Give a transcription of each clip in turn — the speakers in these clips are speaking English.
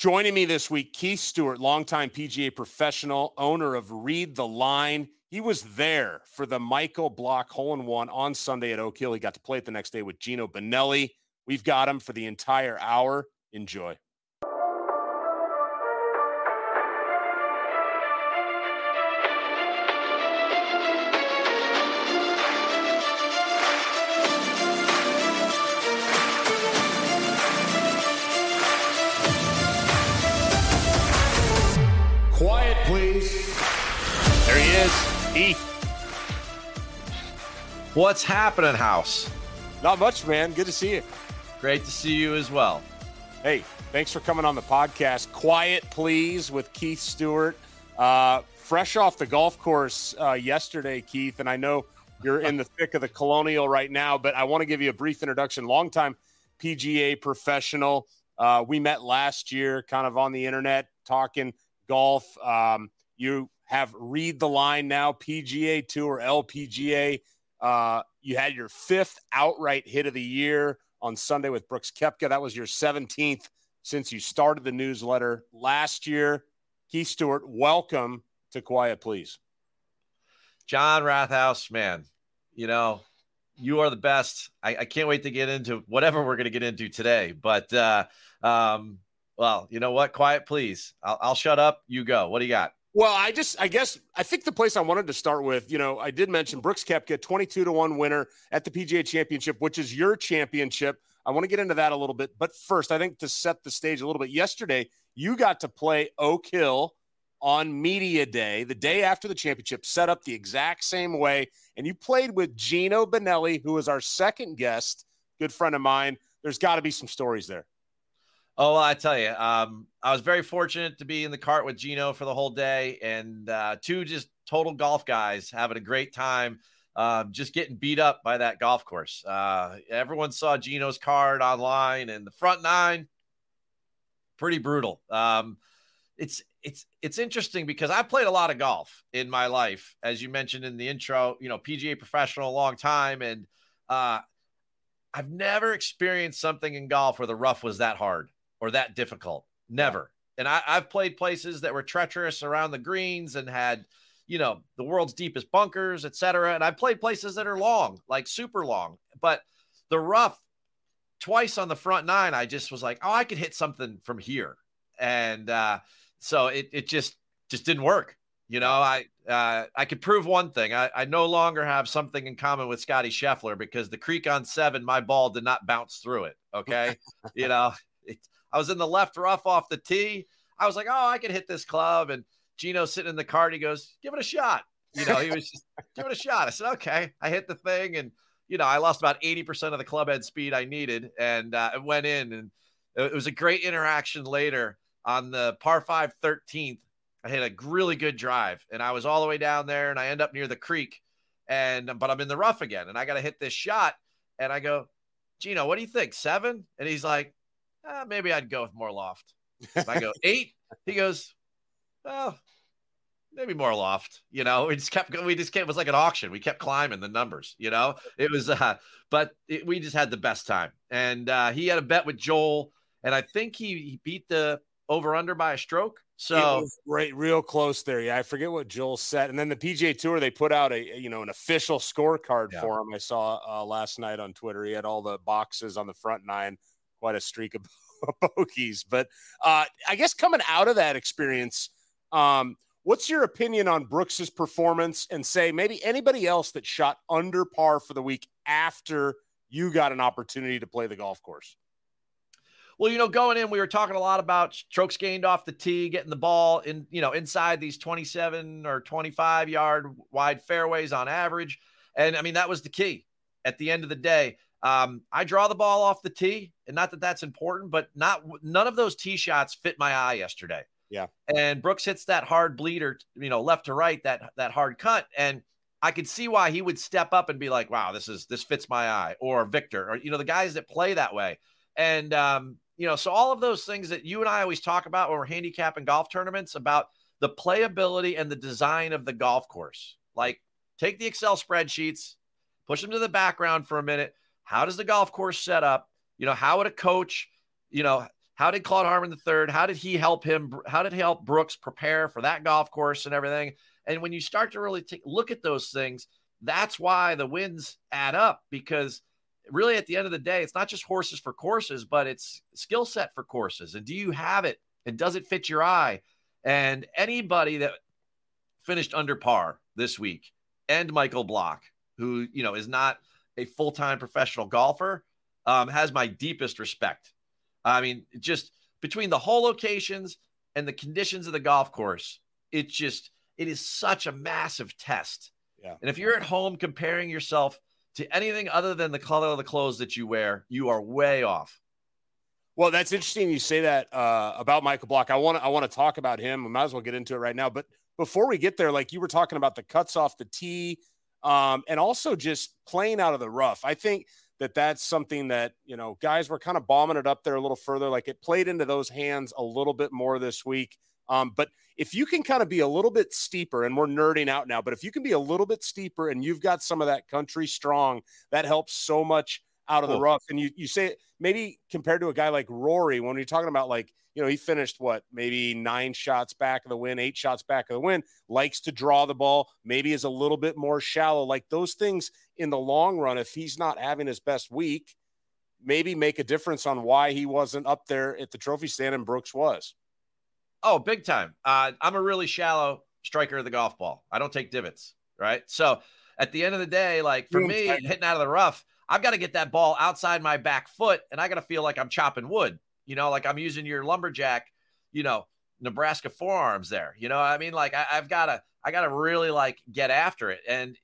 Joining me this week, Keith Stewart, longtime PGA professional, owner of Read the Line. He was there for the Michael Block hole in one on Sunday at Oak Hill. He got to play it the next day with Geno Bonnalie. We've got him for the entire hour. Enjoy. Keith. What's happening, House? Not much, man. Good to see you. Great to see you as well. Hey, thanks for coming on the podcast. Quiet, please, with Keith Stewart. Uh, fresh off the golf course uh, yesterday, Keith, and I know you're in the thick of the Colonial right now, but I want to give you a brief introduction. Longtime PGA professional. Uh, we met last year, kind of on the internet, talking golf. Um, you have read the line now, PGA Tour, LPGA. Uh, you had your fifth outright hit of the year on Sunday with Brooks Koepka. That was your 17th since you started the newsletter last year. Keith Stewart, welcome to Quiet Please. John Rathouse, man, you know, you are the best. I, I can't wait to get into whatever we're going to get into today. But, uh, um, well, you know what? Quiet, please. I'll, I'll shut up. You go. What do you got? Well, I just, I guess, I think the place I wanted to start with, you know, I did mention Brooks Koepka, 22 to 1 winner at the PGA Championship, which is your championship. I want to get into that a little bit. But first, I think to set the stage a little bit, yesterday, you got to play Oak Hill on Media Day, the day after the championship, set up the exact same way. And you played with Geno Bonnalie, who is our second guest, good friend of mine. There's got to be some stories there. Oh, well, I tell you, um, I was very fortunate to be in the cart with Geno for the whole day, and uh, two just total golf guys having a great time, um, just getting beat up by that golf course. Uh, everyone saw Geno's card online, and the front nine, pretty brutal. Um, it's it's it's interesting because I played a lot of golf in my life, as you mentioned in the intro. You know, PGA professional a long time, and uh, I've never experienced something in golf where the rough was that hard or that difficult. Never. And I, I've played places that were treacherous around the greens and had, you know, the world's deepest bunkers, et cetera. And I've played places that are long, like super long. But the rough, twice on the front nine, I just was like, oh, I could hit something from here. And uh, so it, it just just didn't work. You know, I uh, I could prove one thing. I, I no longer have something in common with Scotty Scheffler because the creek on seven, my ball did not bounce through it. Okay, you know, it, I was in the left rough off the tee. I was like, oh, I can hit this club. And Geno sitting in the cart, he goes, give it a shot. You know, he was just give it a shot. I said, okay. I hit the thing, and you know, I lost about eighty percent of the club head speed I needed, and uh, it went in, and it was a great interaction later on the par five 13th. I hit a really good drive, and I was all the way down there, and I end up near the creek, and but I'm in the rough again, and I got to hit this shot, and I go, Geno, what do you think? Seven? And he's like, eh, maybe I'd go with more loft. If I go eight, he goes, well, maybe more loft. You know, we just kept going. we just kept it was like an auction. We kept climbing the numbers. You know, it was uh, but it, we just had the best time. And uh, he had a bet with Joel, and I think he, he beat the over under by a stroke. So right, real close there. Yeah, I forget what Joel said. And then the PGA Tour, they put out a you know an official scorecard yeah. for him. I saw uh, last night on Twitter. He had all the boxes on the front nine. Quite a streak of bogeys. But uh, I guess coming out of that experience, um, what's your opinion on Brooks's performance? And say maybe anybody else that shot under par for the week after you got an opportunity to play the golf course. Well, you know, going in, we were talking a lot about strokes gained off the tee, getting the ball in, you know, inside these 27 or 25 yard wide fairways on average. And I mean, that was the key at the end of the day. Um, I draw the ball off the tee, and not that that's important, but not none of those tee shots fit my eye yesterday. Yeah. And Brooks hits that hard bleeder, you know, left to right, that that hard cut. And I could see why he would step up and be like, wow, this is this fits my eye, or Viktor, or you know, the guys that play that way. And um, you know, so all of those things that you and I always talk about when we're handicapping golf tournaments about the playability and the design of the golf course. Like take the Excel spreadsheets, push them to the background for a minute. How does the golf course set up? You know, how would a coach, you know, How did Claude Harmon III, how did he help him? How did he help Brooks prepare for that golf course and everything? And when you start to really take look at those things, that's why the wins add up because really at the end of the day, it's not just horses for courses, but it's skill set for courses. And do you have it? And does it fit your eye? And anybody that finished under par this week and Michael Block, who, you know, is not a full time professional golfer, um, has my deepest respect. I mean, just between the hole locations and the conditions of the golf course, it's just, it is such a massive test. Yeah. And if you're at home comparing yourself to anything other than the color of the clothes that you wear, you are way off. Well, that's interesting. You say that uh, about Michael Block. I want to I want to talk about him. We might as well get into it right now. But before we get there, like you were talking about the cuts off the tee, um, and also just playing out of the rough. I think that that's something that you know guys were kind of bombing it up there a little further. Like it played into those hands a little bit more this week. Um, but if you can kind of be a little bit steeper, and we're nerding out now, but if you can be a little bit steeper and you've got some of that country strong, that helps so much out of cool. the rough. And you you say maybe compared to a guy like Rory, when you're talking about like, you know, he finished what, maybe nine shots back of the win, eight shots back of the win, likes to draw the ball, maybe is a little bit more shallow. Like those things in the long run, if he's not having his best week, maybe make a difference on why he wasn't up there at the trophy stand and Brooks was. Oh, big time. Uh, I'm a really shallow striker of the golf ball. I don't take divots, right? So at the end of the day, like for me, hitting out of the rough, I've got to get that ball outside my back foot and I got to feel like I'm chopping wood, you know, like I'm using your lumberjack, you know, Nebraska forearms there. You know, I mean, like I, have got to, I got to really like get after it. And,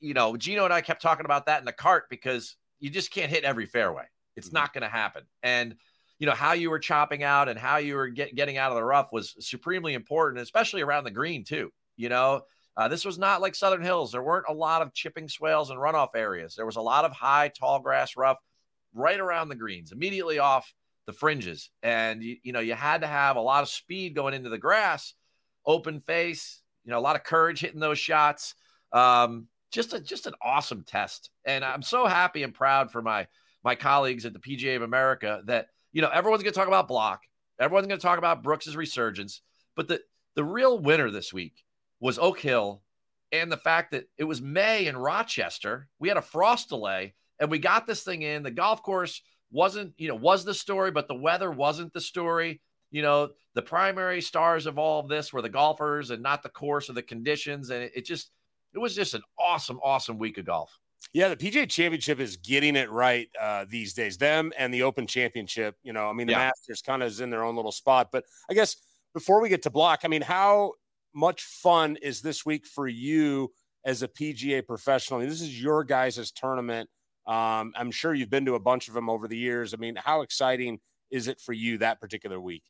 you know, Geno and I kept talking about that in the cart because you just can't hit every fairway. It's mm-hmm. not going to happen. And, you know how you were chopping out and how you were get, getting out of the rough was supremely important especially around the green too you know uh, this was not like southern hills. There weren't a lot of chipping swales and runoff areas. There was a lot of high tall grass rough right around the greens immediately off the fringes. And you, you know you had to have a lot of speed going into the grass open face you know a lot of courage hitting those shots. Um, just a just an awesome test. And i'm so happy and proud for my my colleagues at the pga of america that you know, everyone's going to talk about Block. Everyone's going to talk about Brooks's resurgence. But the, the real winner this week was Oak Hill and the fact that it was May in Rochester. We had a frost delay and we got this thing in. The golf course wasn't, you know, was the story, but the weather wasn't the story. You know, the primary stars of all of this were the golfers and not the course or the conditions. And it, it just, it was just an awesome, awesome week of golf. Yeah, the PGA Championship is getting it right uh, these days. Them and the Open Championship. You know, I mean, the yeah. Masters kind of is in their own little spot. But I guess before we get to block, I mean, how much fun is this week for you as a PGA professional? I mean, this is your guys' tournament. Um, I'm sure you've been to a bunch of them over the years. I mean, how exciting is it for you that particular week?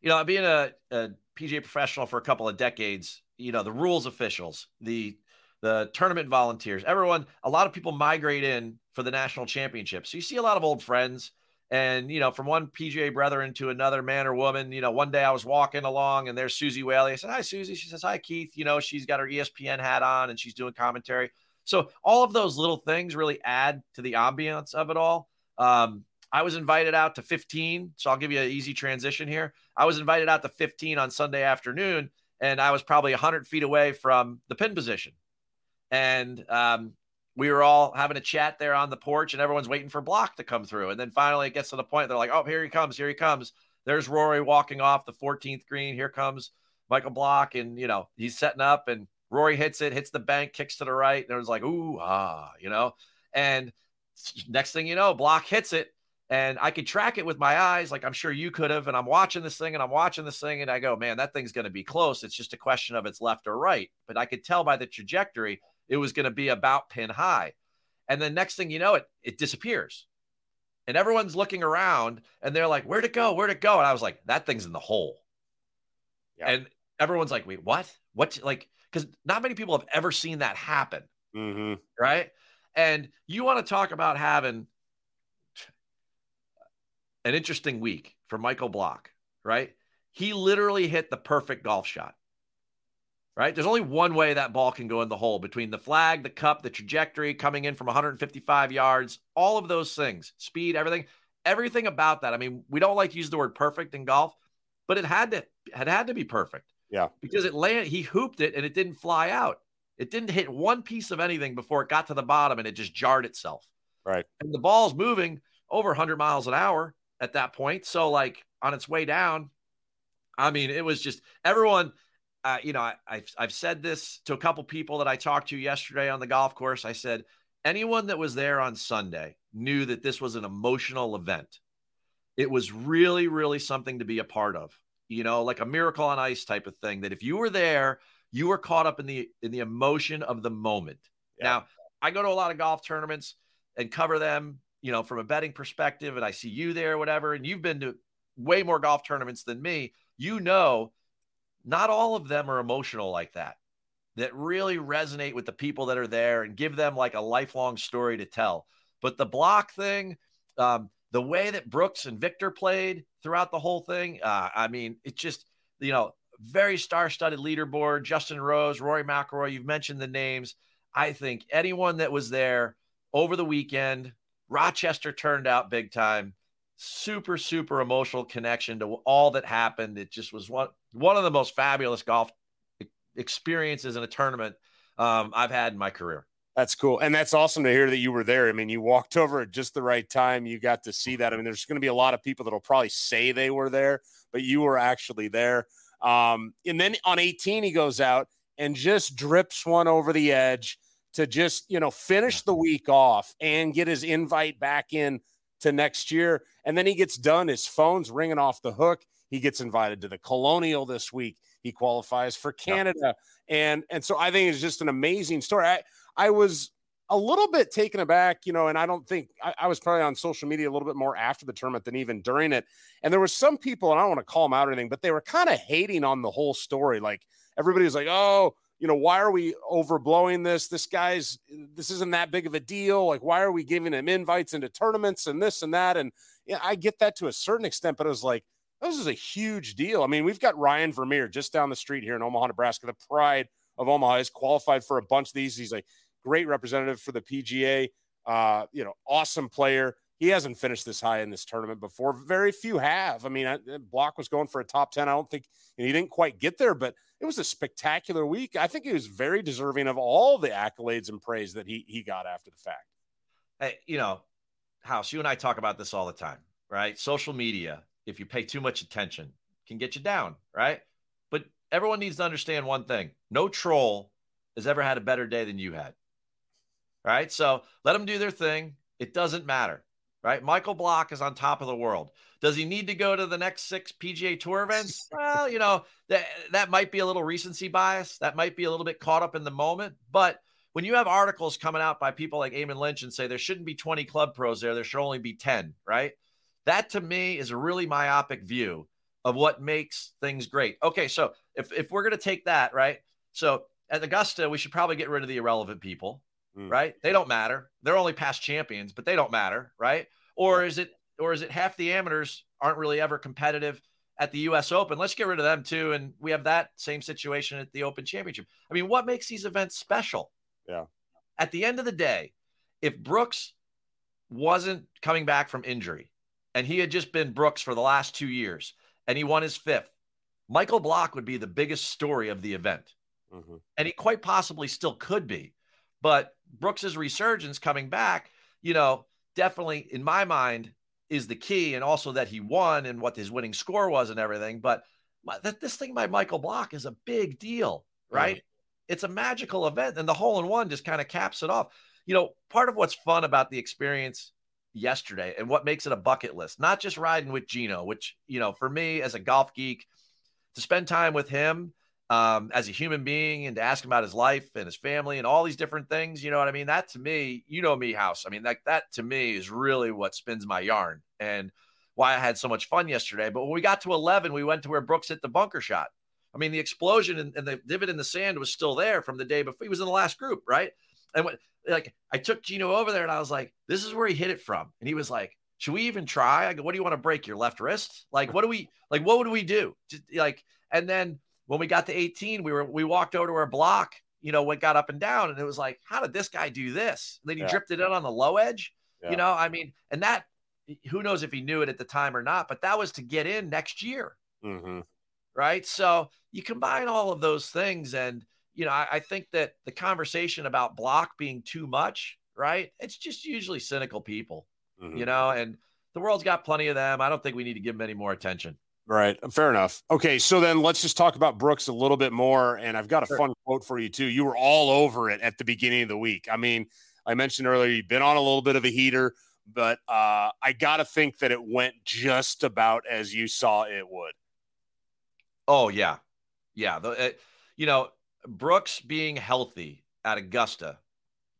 You know, being a, a PGA professional for a couple of decades, you know, the rules officials, the the tournament volunteers, everyone, a lot of people migrate in for the national championship. So you see a lot of old friends. And, you know, from one PGA brethren to another man or woman, you know, one day I was walking along and there's Suzy Whaley. I said, Hi, Suzy. She says, Hi, Keith. You know, she's got her ESPN hat on and she's doing commentary. So all of those little things really add to the ambiance of it all. Um, I was invited out to 15. So I'll give you an easy transition here. I was invited out to 15 on Sunday afternoon, and I was probably 100 feet away from the pin position and um, we were all having a chat there on the porch, and everyone's waiting for Block to come through. And then finally, it gets to the point they're like, "Oh, here he comes! Here he comes!" There's Rory walking off the 14th green. Here comes Michael Block, and you know he's setting up, and Rory hits it, hits the bank, kicks to the right, and was like, "Ooh, ah," you know. And next thing you know, Block hits it, and I could track it with my eyes, like I'm sure you could have. And I'm watching this thing, and I'm watching this thing, and I go, "Man, that thing's going to be close. It's just a question of it's left or right." But I could tell by the trajectory it was going to be about pin high. And then next thing you know, it it disappears. And everyone's looking around and they're like, where'd it go? Where'd it go? And I was like, that thing's in the hole. Yeah. And everyone's like, wait, what? What? Like, because not many people have ever seen that happen. Mm-hmm. Right. And you want to talk about having an interesting week for Michael Block, right? He literally hit the perfect golf shot right? There's only one way that ball can go in the hole between the flag, the cup, the trajectory coming in from 155 yards, all of those things, speed, everything. everything about that. I mean, we don't like to use the word perfect in golf, but it had to had had to be perfect. Yeah. Because it landed, he hooped it and it didn't fly out. It didn't hit one piece of anything before it got to the bottom and it just jarred itself. Right. And the ball's moving over 100 miles an hour at that point. So, like on its way down, I mean, it was just everyone. Uh, you know, I, I've I've said this to a couple people that I talked to yesterday on the golf course. I said anyone that was there on Sunday knew that this was an emotional event. It was really, really something to be a part of. You know, like a miracle on ice type of thing. That if you were there, you were caught up in the in the emotion of the moment. Yeah. Now, I go to a lot of golf tournaments and cover them, you know, from a betting perspective, and I see you there, whatever. And you've been to way more golf tournaments than me. You know, not all of them are emotional like that that really resonate with the people that are there and give them like a lifelong story to tell. But the block thing, um, the way that Brooks and Viktor played throughout the whole thing, uh, I mean, it's just, you know, very star-studded leaderboard. Justin Rose, Rory McIlroy, you've mentioned the names. I think anyone that was there over the weekend, Rochester turned out big time. Super, super emotional connection to all that happened. It just was one one of the most fabulous golf experiences in a tournament um, I've had in my career. That's cool. And that's awesome to hear that you were there. I mean, you walked over at just the right time. You got to see that. I mean, there's going to be a lot of people that'll probably say they were there, but you were actually there. Um, and then on 18, he goes out and just drips one over the edge to just, you know, finish the week off and get his invite back in to next year. And then he gets done. His phone's ringing off the hook. He gets invited to the Colonial this week. He qualifies for Canada. Yep. And and so I think it's just an amazing story. I I was a little bit taken aback, you know, and I don't think I, I, was probably on social media a little bit more after the tournament than even during it. And there were some people, and I don't want to call them out or anything, but they were kind of hating on the whole story. Like everybody was like, oh, you know, why are we overblowing this? This guy's, this isn't that big of a deal. Like, why are we giving him invites into tournaments and this and that? And yeah, I get that to a certain extent, but it was like, this is a huge deal. I mean, we've got Ryan Vermeer just down the street here in Omaha, Nebraska, the pride of Omaha. He's qualified for a bunch of these. He's a great representative for the PGA. Uh, you know, awesome player. He hasn't finished this high in this tournament before. Very few have. I mean, I, Block was going for a top 10. I don't think he didn't quite get there, but it was a spectacular week. I think he was very deserving of all the accolades and praise that he, he got after the fact. Hey, you know, House, you and I talk about this all the time, right? Social media, if you pay too much attention, can get you down, right? But everyone needs to understand one thing no troll has ever had a better day than you had. Right. So let them do their thing. It doesn't matter. Right. Michael Block is on top of the world. Does he need to go to the next six PGA Tour events? Well, you know, that, that might be a little recency bias. That might be a little bit caught up in the moment. But when you have articles coming out by people like Eamon Lynch and say there shouldn't be 20 club pros there, there should only be 10, right? That to me is a really myopic view of what makes things great. Okay, so if, if we're going to take that, right? So at Augusta, we should probably get rid of the irrelevant people, mm. right? They don't matter. They're only past champions, but they don't matter, right? Or is it or is it half the amateurs aren't really ever competitive at the US Open? Let's get rid of them too and we have that same situation at the Open Championship. I mean, what makes these events special? Yeah. At the end of the day, if Brooks wasn't coming back from injury and he had just been Brooks for the last 2 years and he won his fifth, Michael Block would be the biggest story of the event. Mm-hmm. And he quite possibly still could be. But Brooks's resurgence coming back, you know, definitely in my mind is the key. And also that he won and what his winning score was and everything. But that this thing by Michael Block is a big deal, right? Mm-hmm. It's a magical event. And the hole in one just kind of caps it off. You know, part of what's fun about the experience yesterday and what makes it a bucket list, not just riding with Geno, which, you know, for me as a golf geek, to spend time with him um, as a human being and to ask him about his life and his family and all these different things. You know what I mean? That to me, you know me, House. I mean, that that to me is really what spins my yarn and why I had so much fun yesterday. But when we got to 11, we went to where Brooks hit the bunker shot. I mean, the explosion and, and the divot in the sand was still there from the day before. He was in the last group, right? And when, like, I took Geno over there and I was like, this is where he hit it from. And he was like, should we even try? I go, what do you want to break your left wrist? Like, what do we, like, what would we do? Just like, and then when we got to 18, we were we walked over to our block, you know, what got up and down, and it was like, how did this guy do this? And then he yeah. dripped it in on the low edge. Yeah. You know, I mean, and that who knows if he knew it at the time or not, but that was to get in next year. Mm-hmm. Right. So you combine all of those things. And, you know, I, I think that the conversation about Block being too much, right? It's just usually cynical people, Mm-hmm. you know, and the world's got plenty of them. I don't think we need to give them any more attention. Right. Fair enough. Okay. So then let's just talk about Brooks a little bit more. And I've got a Sure. fun quote for you, too. You were all over it at the beginning of the week. I mean, I mentioned earlier you've been on a little bit of a heater, but uh, I got to think that it went just about as you saw it would. Oh yeah, yeah. The, uh, you know, Brooks being healthy at Augusta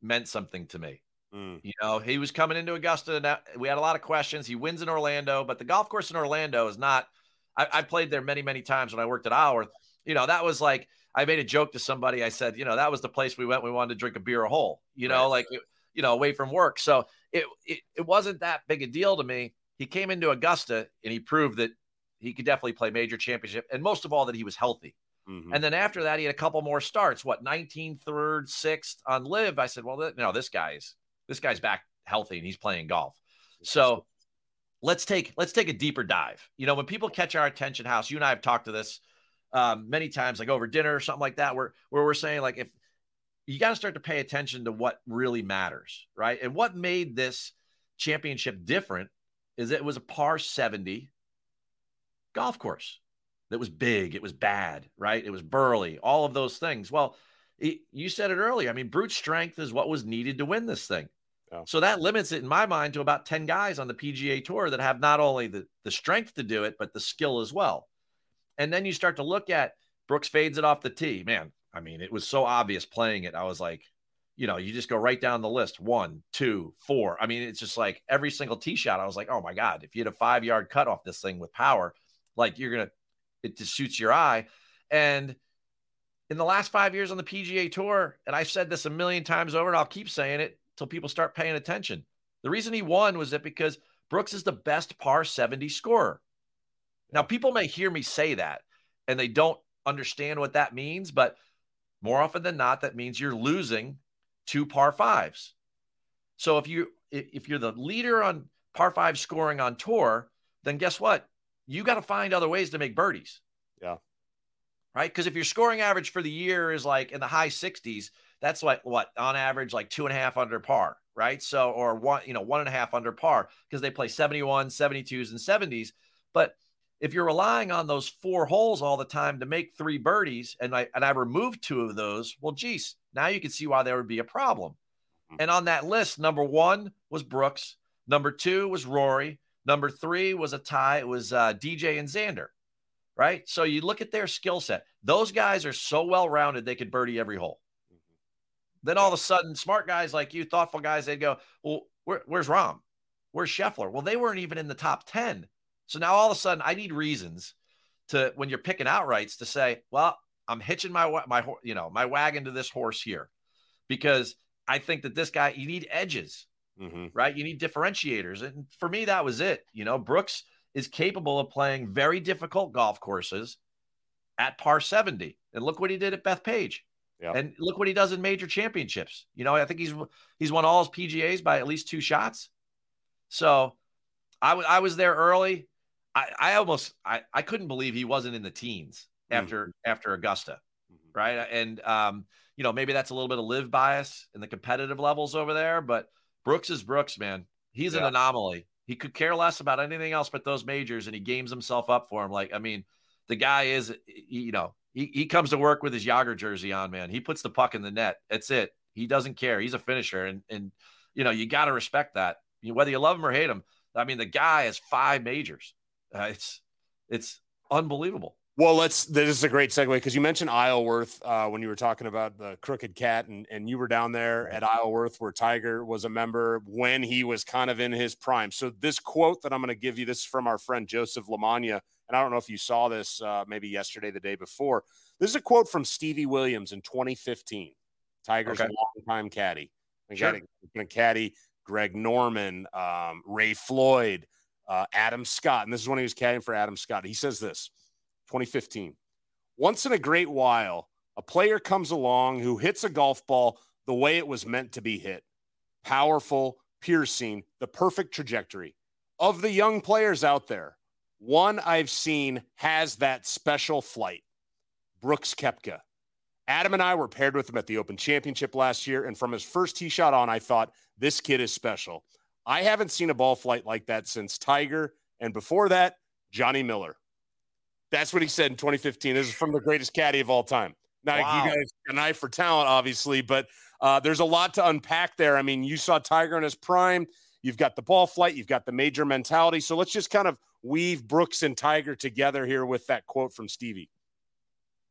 meant something to me. Mm. You know, he was coming into Augusta. And we had a lot of questions. He wins in Orlando, but the golf course in Orlando is not. I, I played there many, many times when I worked at Isleworth. You know, that was like I made a joke to somebody. I said, you know, that was the place we went. We wanted to drink a beer a hole. You know, Right. like you know, away from work. So it, it it wasn't that big a deal to me. He came into Augusta and he proved that he could definitely play major championship, and most of all that he was healthy. Mhm. And then after that, he had a couple more starts. What 19th, third, sixth on LIV. I said, well, th- no, this guy's this guy's back healthy and he's playing golf. So let's take let's take a deeper dive. You know, when people catch our attention, House, you and I have talked to this um, many times, like over dinner or something like that, where where we're saying like if you got to start to pay attention to what really matters, right? And what made this championship different is it was a par 70 golf course that was big, it was bad, right? It was burly, all of those things. Well, you said it earlier. I mean, brute strength is what was needed to win this thing. Yeah. So that limits it in my mind to about 10 guys on the PGA tour that have not only the, the strength to do it, but the skill as well. And then you start to look at Brooks fades it off the tee. Man, I mean, it was so obvious playing it. I was like, you know, you just go right down the list one, two, four. I mean, it's just like every single tee shot. I was like, oh my God, if you had a five yard cut off this thing with power, like you're going to, it just shoots your eye. And in the last five years on the PGA Tour, and I've said this a million times over, and I'll keep saying it till people start paying attention. The reason he won was that because Brooks is the best par 70 scorer. Now, people may hear me say that and they don't understand what that means, but more often than not, that means you're losing two par fives. So if you if you're the leader on par five scoring on tour, then guess what? You got to find other ways to make birdies. Yeah. Right. Because if your scoring average for the year is like in the high 60s, that's like what on average, like two and a half under par. Right. So, or one, you know, one and a half under par because they play 71, 72s, and 70s. But if you're relying on those four holes all the time to make three birdies, and I and I removed two of those, well, geez, now you can see why there would be a problem. And on that list, number one was Brooks, number two was Rory, number three was a tie. It was uh, DJ and Xander, right? So you look at their skill set; those guys are so well rounded they could birdie every hole. Then all of a sudden, smart guys like you, thoughtful guys, they'd go, "Well, where, where's Rahm? Where's Scheffler?" Well, they weren't even in the top ten. So now all of a sudden, I need reasons to when you're picking outrights to say, well, I'm hitching my my you know my wagon to this horse here because I think that this guy you need edges, Mm-hmm. right? You need differentiators, and for me that was it. You know, Brooks is capable of playing very difficult golf courses at par 70, and look what he did at Bethpage. Yeah. And look what he does in major championships. You know, I think he's he's won all his PGAs by at least two shots. So I wa- I was there early. I, I almost I, I couldn't believe he wasn't in the teens after after Augusta, Mhm. right? And um, you know, maybe that's a little bit of LIV bias in the competitive levels over there, but Brooks is Brooks, man. He's an anomaly. He could care less about anything else but those majors, and he games himself up for him. Like, I mean, the guy is, you know, he, he comes to work with his Jagr jersey on, man. He puts the puck in the net. That's it. He doesn't care. He's a finisher, and and you know, you got to respect that. You- Whether you love him or hate him, I mean, the guy has five majors. Uh, it's it's unbelievable. Well, let's. This is a great segue because you mentioned Isleworth uh, when you were talking about the Crooked Cat, and, and you were down there at Isleworth where Tiger was a member when he was kind of in his prime. So this quote that I'm going to give you, this is from our friend Joseph Lamagna, and I don't know if you saw this uh, maybe yesterday, the day before. This is a quote from Stevie Williams in 2015. Tiger's Okay. longtime caddy. Sure. caddy- caddy, Greg Norman, um, Ray Floyd, uh, Adam Scott, and this is when he was caddying for Adam Scott. He says this. 2015. Once in a great while, a player comes along who hits a golf ball the way it was meant to be hit powerful, piercing, the perfect trajectory. of the young players out there, one I've seen has that special flight Brooks Koepka. Adam and I were paired with him at the Open Championship last year. And from his first tee shot on, I thought, this kid is special. I haven't seen a ball flight like that since Tiger. And before that, Johnny Miller. That's what he said in 2015. This is from the greatest caddy of all time. Now, wow. you guys an eye for talent, obviously, but uh, there's a lot to unpack there. I mean, you saw Tiger in his prime. You've got the ball flight, you've got the major mentality. So let's just kind of weave Brooks and Tiger together here with that quote from Stevie.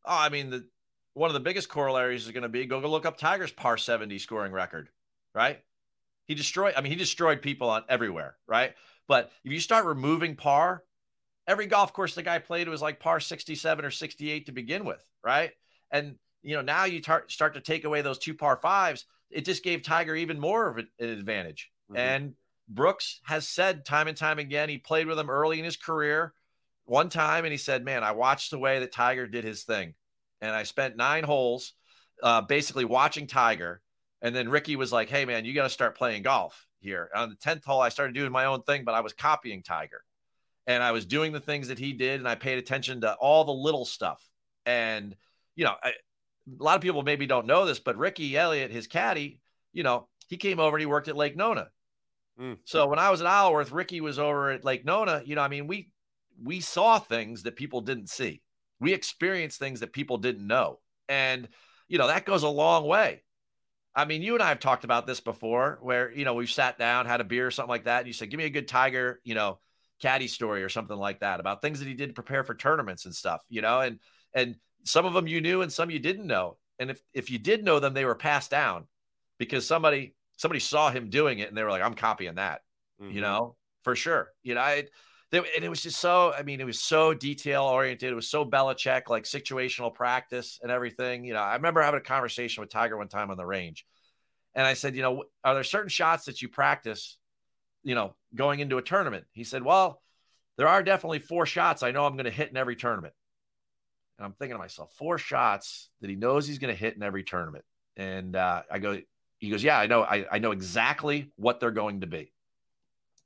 Oh, I mean, the one of the biggest corollaries is going to be go, go look up Tiger's par 70 scoring record, right? He destroyed, I mean, he destroyed people on everywhere, right? But if you start removing par, every golf course the guy played was like par 67 or 68 to begin with, right? And you know, now you tar- start to take away those two par fives. It just gave Tiger even more of an advantage. Mm-hmm. And Brooks has said time and time again, he played with him early in his career one time, and he said, Man, I watched the way that Tiger did his thing. And I spent nine holes uh, basically watching Tiger. And then Ricky was like, Hey, man, you got to start playing golf here. On the 10th hole, I started doing my own thing, but I was copying Tiger and I was doing the things that he did. And I paid attention to all the little stuff. And, you know, I, a lot of people maybe don't know this, but Ricky Elliott, his caddy, you know, he came over and he worked at Lake Nona. Mm. So when I was at Isleworth, Ricky was over at Lake Nona. You know, I mean, we we saw things that people didn't see. We experienced things that people didn't know, and you know that goes a long way. I mean, you and I have talked about this before, where you know we've sat down, had a beer, or something like that, and you said, "Give me a good Tiger," you know, caddy story or something like that about things that he did to prepare for tournaments and stuff, you know, and and some of them you knew and some you didn't know. And if, if you did know them, they were passed down because somebody somebody saw him doing it and they were like, I'm copying that, mm-hmm. you know, for sure. You know, I they, and it was just so, I mean, it was so detail oriented. It was so Belichick, like situational practice and everything. You know, I remember having a conversation with Tiger one time on the range. And I said, you know, are there certain shots that you practice, you know, going into a tournament? He said, well, there are definitely four shots I know I'm going to hit in every tournament. And I'm thinking to myself, four shots that he knows he's going to hit in every tournament. And uh, I go, he goes, yeah, I know. I, I know exactly what they're going to be.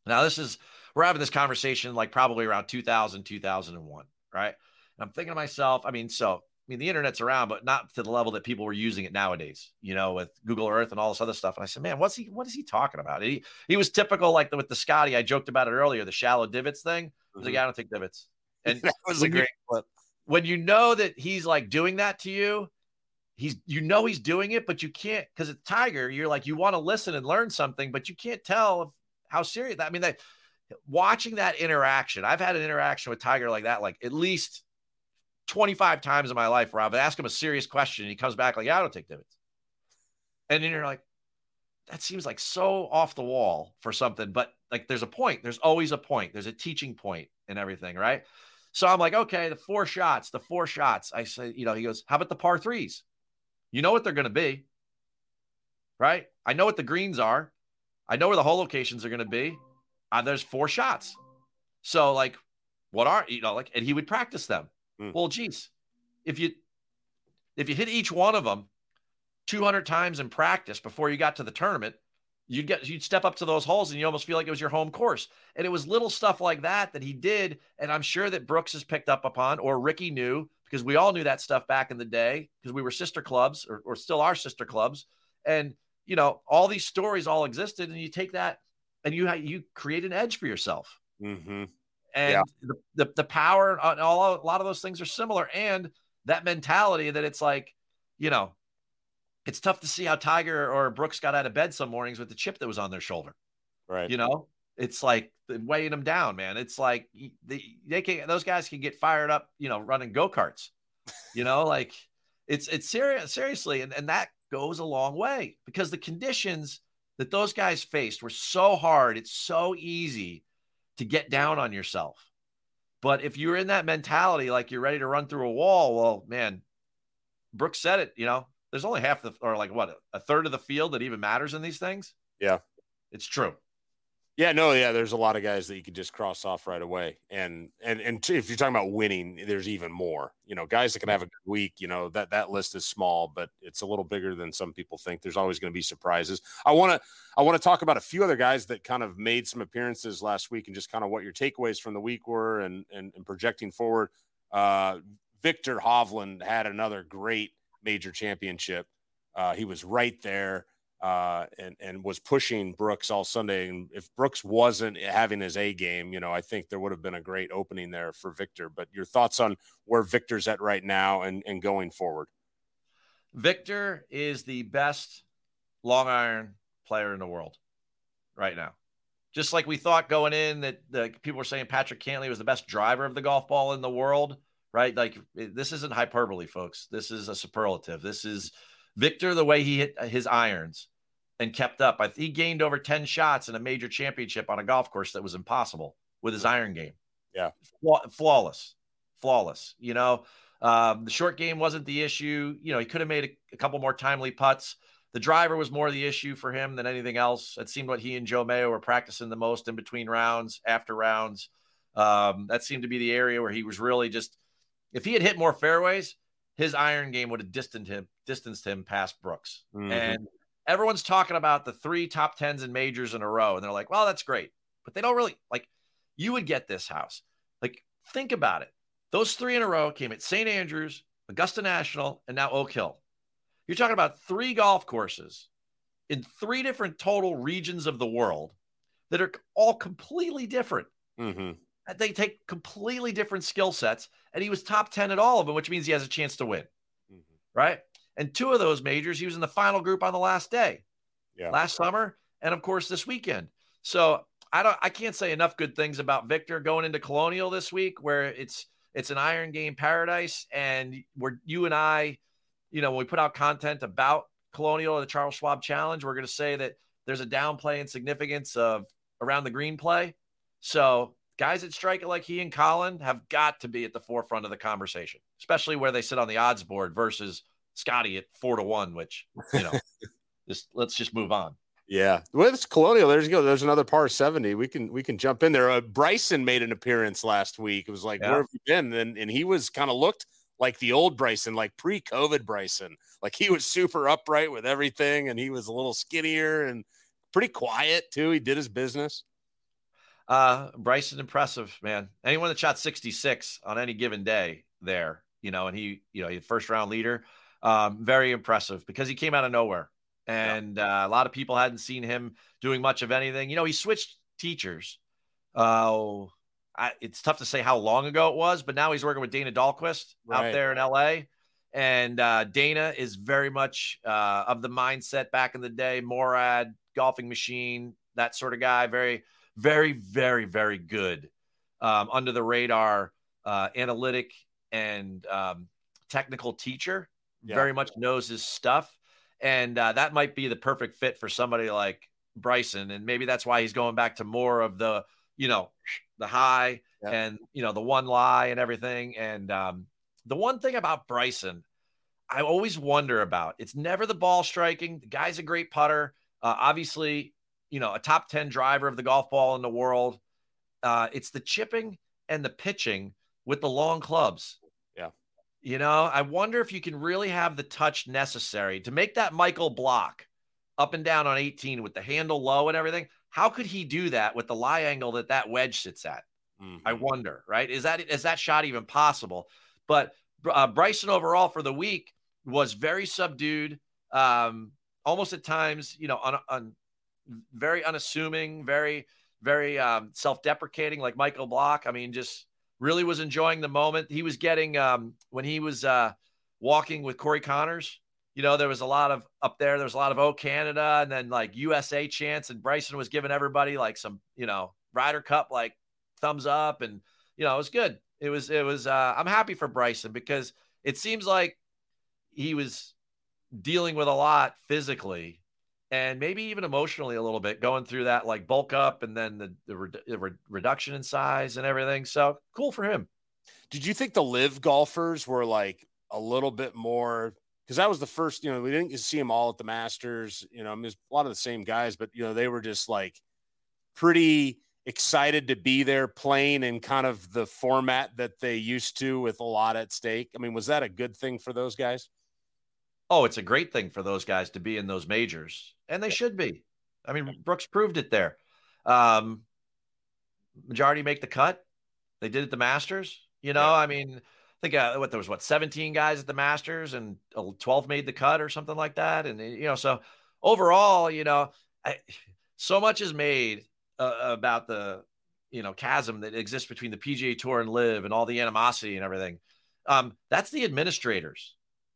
Now, this is, we're having this conversation like probably around 2000, 2001, right? And I'm thinking to myself, I mean, so, I mean, the internet's around, but not to the level that people were using it nowadays, you know, with Google Earth and all this other stuff. And I said, man, what's he, what is he talking about? He, he was typical, like the, with the Scotty, I joked about it earlier, the shallow divots thing. I was like, mm-hmm. I don't take divots. And that was a great clip when you know that he's like doing that to you, he's you know he's doing it, but you can't because it's Tiger. You're like you want to listen and learn something, but you can't tell how serious. I mean, that watching that interaction, I've had an interaction with Tiger like that, like at least 25 times in my life where I've asked him a serious question and he comes back like, yeah, I don't take divots. And then you're like, that seems like so off the wall for something, but like there's a point. There's always a point. There's a teaching point and everything, right? So I'm like, okay, the four shots, the four shots. I say, you know, he goes, how about the par threes? You know what they're going to be, right? I know what the greens are. I know where the hole locations are going to be. Uh, there's four shots. So, like, what are, you know, like, and he would practice them. Mm. Well, geez, if you, if you hit each one of them 200 times in practice before you got to the tournament, you'd get you'd step up to those holes and you almost feel like it was your home course. And it was little stuff like that that he did, and I'm sure that Brooks has picked up upon, or Ricky knew because we all knew that stuff back in the day because we were sister clubs or, or still are sister clubs, and you know all these stories all existed, and you take that and you you create an edge for yourself. Mm-hmm. And yeah. the, the the power on all a lot of those things are similar, and that mentality that it's like, you know, it's tough to see how Tiger or Brooks got out of bed some mornings with the chip that was on their shoulder. Right. You know, it's like weighing them down, man. It's like they, they can, those guys can get fired up, you know, running go karts, you know, like it's, it's serious, seriously. And, and that goes a long way because the conditions that those guys faced were so hard. It's so easy to get down on yourself. But if you're in that mentality, like you're ready to run through a wall, well, man, Brooks said it, you know, there's only half the or like what a third of the field that even matters in these things. Yeah, it's true. Yeah, no, yeah. There's a lot of guys that you could just cross off right away, and and and if you're talking about winning, there's even more. You know, guys that can have a good week. You know that that list is small, but it's a little bigger than some people think. There's always going to be surprises. I want to I want to talk about a few other guys that kind of made some appearances last week, and just kind of what your takeaways from the week were, and and, and projecting forward. Uh, Viktor Hovland had another great major championship. Uh, he was right there uh, and and was pushing Brooks all Sunday. And if Brooks wasn't having his A game, you know, I think there would have been a great opening there for Viktor. But your thoughts on where Viktor's at right now and, and going forward? Viktor is the best long iron player in the world right now. Just like we thought going in that the people were saying Patrick Cantlay was the best driver of the golf ball in the world, right? Like this isn't hyperbole, folks. This is a superlative. This is Viktor the way he hit his irons and kept up. I, he gained over 10 shots in a major championship on a golf course that was impossible with his iron game. Yeah. Flaw- flawless. Flawless. You know, um, the short game wasn't the issue. You know, he could have made a, a, couple more timely putts. The driver was more the issue for him than anything else. It seemed what he and Joe Mayo were practicing the most in between rounds, after rounds. Um, that seemed to be the area where he was really just, if he had hit more fairways, his iron game would have distanced him, distanced him past Brooks. Mm-hmm. And everyone's talking about the three top tens and majors in a row, and they're like, well, that's great. But they don't really like you would get this house. Like, think about it. Those three in a row came at St. Andrews, Augusta National, and now Oak Hill. You're talking about three golf courses in three different total regions of the world that are all completely different. Mm-hmm. They take completely different skill sets, and he was top 10 at all of them, which means he has a chance to win. Mm-hmm. Right. And two of those majors, he was in the final group on the last day, yeah. last summer, and of course this weekend. So I don't, I can't say enough good things about Viktor going into Colonial this week, where it's it's an iron game paradise, and where you and I, you know, when we put out content about Colonial or the Charles Schwab Challenge, we're going to say that there's a downplay in significance of around the green play. So guys that strike it like he and Collin have got to be at the forefront of the conversation, especially where they sit on the odds board versus Scotty at four to one, which you know, just let's just move on. Yeah, well, it's Colonial. There's go. There's another par seventy. We can we can jump in there. Uh, Bryson made an appearance last week. It was like, yeah. where have you been? And and he was kind of looked like the old Bryson, like pre-COVID Bryson. Like he was super upright with everything, and he was a little skinnier and pretty quiet too. He did his business. Uh, Bryson, impressive man. Anyone that shot 66 on any given day there, you know, and he, you know, he first round leader. Um, very impressive because he came out of nowhere. And yeah. uh, a lot of people hadn't seen him doing much of anything. You know, he switched teachers. Uh, I, it's tough to say how long ago it was, but now he's working with Dana Dahlquist right. out there in LA. And uh, Dana is very much uh, of the mindset back in the day, Morad, golfing machine, that sort of guy. Very, very, very, very good um, under the radar, uh, analytic and um, technical teacher yeah. very much knows his stuff. And uh, that might be the perfect fit for somebody like Bryson. And maybe that's why he's going back to more of the, you know, the high yeah. and, you know, the one lie and everything. And um, the one thing about Bryson, I always wonder about it's never the ball striking. The guy's a great putter. Uh, obviously, you know, a top 10 driver of the golf ball in the world. Uh, it's the chipping and the pitching with the long clubs. You know, I wonder if you can really have the touch necessary to make that Michael block up and down on 18 with the handle low and everything. How could he do that with the lie angle that that wedge sits at? Mm-hmm. I wonder, right? Is that is that shot even possible? But uh, Bryson overall for the week was very subdued, um, almost at times, you know, on, on very unassuming, very very um, self-deprecating, like Michael Block. I mean, just really was enjoying the moment. He was getting um, when he was uh, walking with Corey Conners. You know, there was a lot of up there. There was a lot of "Oh Canada" and then like USA chants, and Bryson was giving everybody like some, you know, Ryder Cup like thumbs up, and you know, it was good. It was it was. Uh, I'm happy for Bryson because it seems like he was dealing with a lot physically and maybe even emotionally a little bit going through that like bulk up and then the, the, re- the re- reduction in size and everything. So cool for him. Did you think the LIV golfers were like a little bit more? Because that was the first, you know, we didn't see them all at the Masters. You know, I mean, a lot of the same guys, but you know, they were just like pretty excited to be there playing in kind of the format that they used to with a lot at stake? I mean, was that a good thing for those guys? Oh, it's a great thing for those guys to be in those majors, and they should be. I mean, Brooks proved it there. Um, majority make the cut. They did it the Masters. You know, yeah. I mean, I think uh, what there was what 17 guys at the Masters and 12 made the cut or something like that. And you know, so overall, you know, I, so much is made uh, about the you know chasm that exists between the PGA Tour and LIV, and all the animosity and everything. Um, that's the administrators.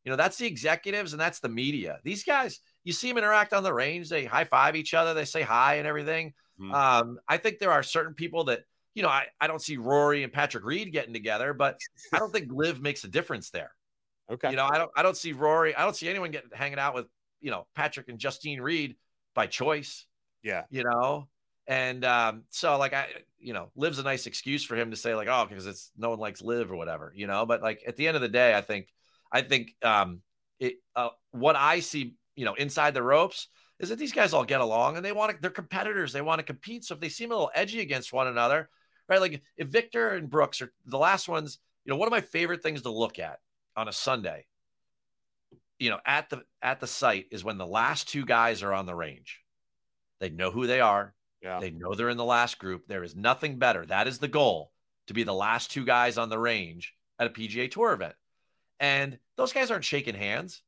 You know, that's the executives and that's the media. These guys, you see them interact on the range. They high five each other. They say hi and everything. Mm-hmm. Um, I think there are certain people that you know, I, I don't see Rory and Patrick Reed getting together, but I don't think LIV makes a difference there. Okay. You know, I don't I don't see Rory, I don't see anyone getting hanging out with, you know, Patrick and Justine Reed by choice. Yeah. You know, and um, so like I, you know, LIV's a nice excuse for him to say like, oh, because it's no one likes LIV or whatever, you know. But like at the end of the day, I think, I think um, it uh, what I see, you know, inside the ropes is that these guys all get along and they want to. They're competitors. They want to compete. So if they seem a little edgy against one another, right? Like if Viktor and Brooks are the last ones, you know, one of my favorite things to look at on a Sunday, you know, at the at the site is when the last two guys are on the range. They know who they are. Yeah. They know they're in the last group. There is nothing better. That is the goal to be the last two guys on the range at a PGA Tour event. And those guys aren't shaking hands.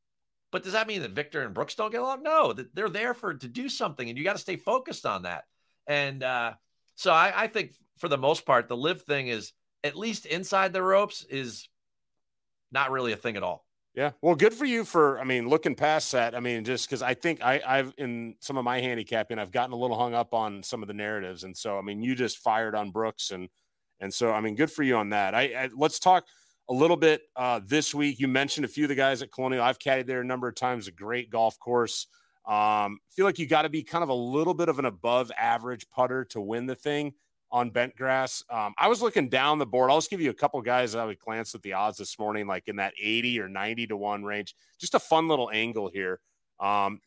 But does that mean that Viktor and Brooks don't get along? No, they're there for to do something, and you got to stay focused on that. And uh, so I, I think for the most part, the LIV thing is at least inside the ropes is not really a thing at all. Yeah. Well, good for you for, I mean, looking past that. I mean, just because I think I, I've, in some of my handicapping, I've gotten a little hung up on some of the narratives. And so, I mean, you just fired on Brooks. And, and so, I mean, good for you on that. I, I let's talk a little bit uh, this week. You mentioned a few of the guys at Colonial. I've caddied there a number of times, a great golf course. Um, feel like you got to be kind of a little bit of an above average putter to win the thing on bent grass. Um, I was looking down the board. I'll just give you a couple guys I would glance at the odds this morning, like in that 80 or 90 to 1 range. Just a fun little angle here. Um,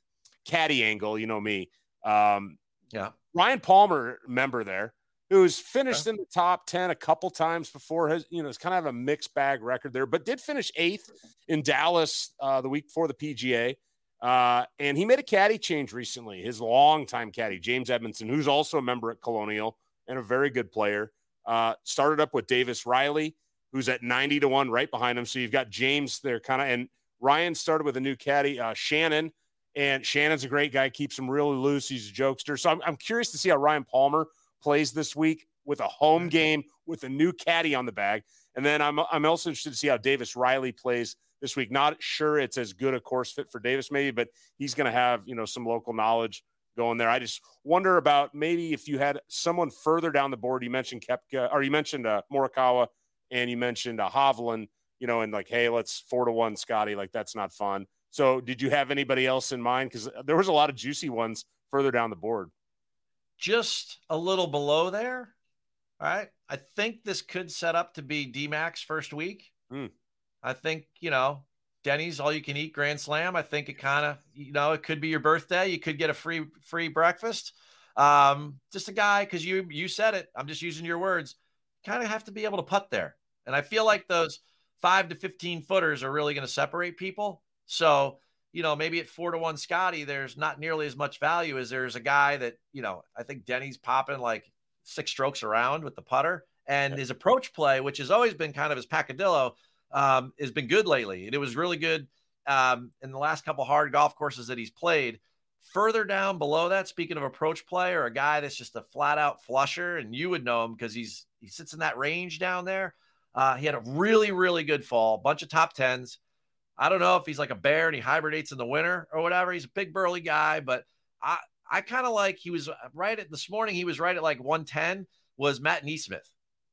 caddy angle, you know me. Um, yeah. Ryan Palmer, member there, who's finished in the top 10 a couple times before, has, you know, it's kind of a mixed bag record there, but did finish eighth in Dallas uh, the week before the PGA. Uh, and he made a caddy change recently. His longtime caddy, James Edmondson, who's also a member at Colonial, and a very good player. Uh, started up with Davis Riley, who's at 90 to 1 right behind him. So you've got James there kind of, and Ryan started with a new caddy, uh, Shannon. And Shannon's a great guy, keeps him really loose. He's a jokester. So I'm, I'm curious to see how Ryan Palmer plays this week with a home game with a new caddy on the bag. And then I'm, I'm also interested to see how Davis Riley plays this week. Not sure it's as good a course fit for Davis, maybe, but he's going to have, you know, some local knowledge going there. I just wonder about maybe if you had someone further down the board. You mentioned Koepka, or you mentioned uh, Morikawa, and you mentioned uh, Hovland. You know, and like, hey, let's four to one, Scotty. Like that's not fun. So, did you have anybody else in mind? Because there was a lot of juicy ones further down the board. Just a little below there. All right. I think this could set up to be DMAX first week. Hmm. I think, you know, Denny's all you can eat grand slam. I think it kind of, you know, it could be your birthday. You could get a free free breakfast. Um, just a guy because you you said it. I'm just using your words. Kind of have to be able to putt there, and I feel like those five to fifteen footers are really going to separate people. So you know, maybe at four to one Scotty, there's not nearly as much value as there's a guy that you know. I think Denny's popping like six strokes around with the putter, and his approach play, which has always been kind of his pacadillo, um, has been good lately. And it was really good um, in the last couple hard golf courses that he's played. Further down below that, speaking of approach play or a guy that's just a flat out flusher, and you would know him because he's he sits in that range down there. Uh, he had a really, really good fall, bunch of top tens. I don't know if he's like a bear and he hibernates in the winter or whatever. He's a big burly guy, but I I kind of like he was right at this morning. He was right at like 110. Was Matt NeSmith?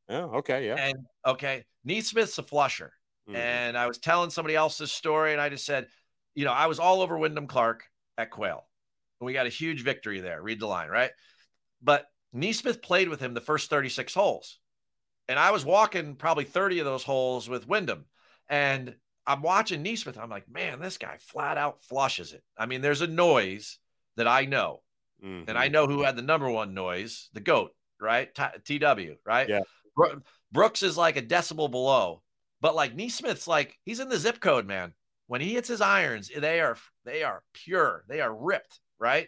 Oh, okay, yeah. And okay, NeSmith's a flusher. Mm-hmm. And I was telling somebody else this story, and I just said, you know, I was all over Wyndham Clark at Quail. And we got a huge victory there. Read the line, right? But NeSmith played with him the first 36 holes. And I was walking probably 30 of those holes with Wyndham. And I'm watching NeSmith. I'm like, man, this guy flat out flushes it. I mean, there's a noise that I know Mm-hmm. And I know who had the number one noise, the GOAT, right? T- TW, right? Yeah. Brooks is like a decibel below, but like NeSmith's like he's in the zip code, man. When he hits his irons, they are they are pure, they are ripped, right?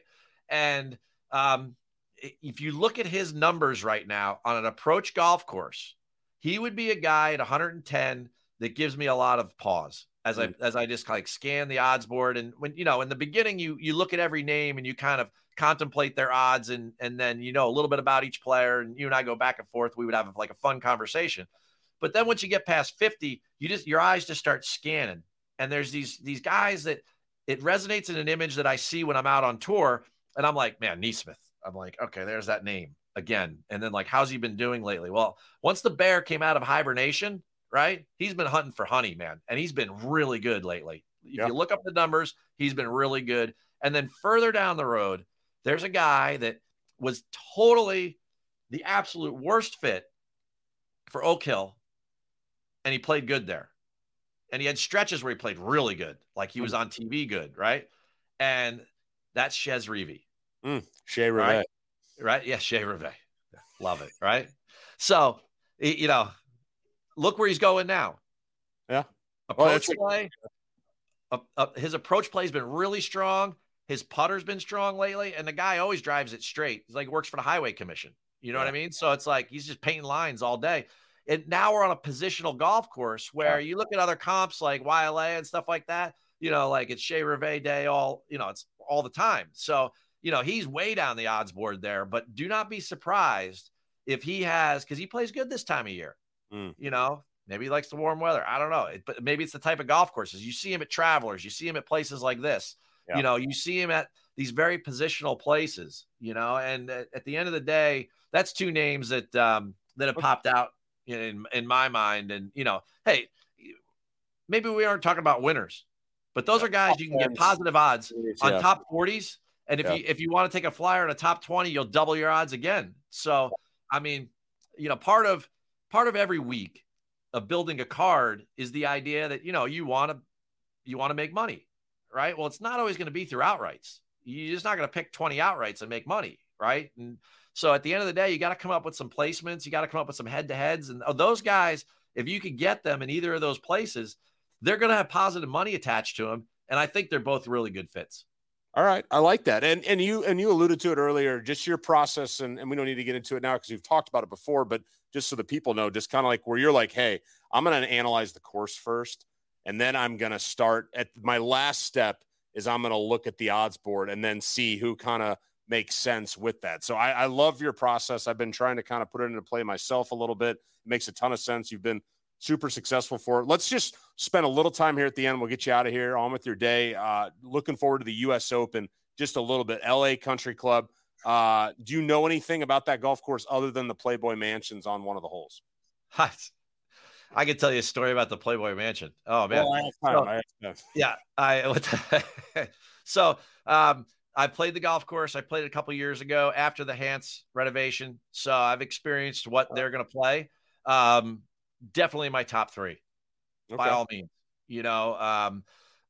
And um, if you look at his numbers right now on an approach golf course, he would be a guy at 110 that gives me a lot of pause as I as I just like scan the odds board. And when you know in the beginning, you you look at every name and you kind of contemplate their odds and and then you know a little bit about each player and you and I go back and forth. We would have like a fun conversation. But then once you get past 50, you just your eyes just start scanning. And there's these these guys that it resonates in an image that I see when I'm out on tour. And I'm like, man, NeSmith I'm like, okay, there's that name again. And then like, how's he been doing lately? Well, once the bear came out of hibernation, right? He's been hunting for honey, man, and he's been really good lately. If you look up the numbers, he's been really good. And then further down the road, there's a guy that was totally the absolute worst fit for Oak Hill, and he played good there. And he had stretches where he played really good, like he was on TV good, right? And that's Chez Reavie. Mm, Chez Reavie. Right? right? Yeah, Chez Reavie. Love it, right? So, you know, look where he's going now. Yeah. Approach well, play. Uh, uh, his approach play has been really strong. His putter's been strong lately, and the guy always drives it straight. He's like works for the Highway Commission. You know yeah. what I mean? So it's like he's just painting lines all day. And now we're on a positional golf course where yeah. you look at other comps like YLA and stuff like that. You know, like it's Chez Reavie day all. You know, it's all the time. So you know he's way down the odds board there. But do not be surprised if he has because he plays good this time of year. Mm. You know, maybe he likes the warm weather. I don't know. It, but maybe it's the type of golf courses. You see him at Travelers, you see him at places like this. Yeah. You know, you see him at these very positional places, you know, and at, at the end of the day, that's two names that um, that have popped out in in my mind. And you know, hey, maybe we aren't talking about winners, but those are guys you can get positive odds on yeah. top 40s. And if you if you want to take a flyer in a top 20, you'll double your odds again. So I mean, you know, part of part of every week of building a card is the idea that you know you want to you want to make money right? Well it's not always going to be through outrights. You're just not going to pick 20 outrights and make money right? And so at the end of the day you got to come up with some placements you got to come up with some head to heads and oh, those guys if you could get them in either of those places they're going to have positive money attached to them and i think they're both really good fits all right, I like that, and and you and you alluded to it earlier, just your process, and, and we don't need to get into it now because we've talked about it before, but just so the people know, just kind of like where you're like, hey, I'm going to analyze the course first, and then I'm going to start at my last step is I'm going to look at the odds board and then see who kind of makes sense with that. So I, I love your process. I've been trying to kind of put it into play myself a little bit. It makes a ton of sense. You've been super successful for it. Let's just spend a little time here at the end. We'll get you out of here on with your day. Uh, looking forward to the U.S. Open just a little bit. L.A. Country Club. Uh, do you know anything about that golf course other than the Playboy Mansions on one of the holes? I can tell you a story about the Playboy Mansion. Oh man, well, I so, I yeah. I so um, I played the golf course. I played it a couple years ago after the Hanse renovation. So I've experienced what they're going to play. Um, definitely my top three okay. by all means. You know, um,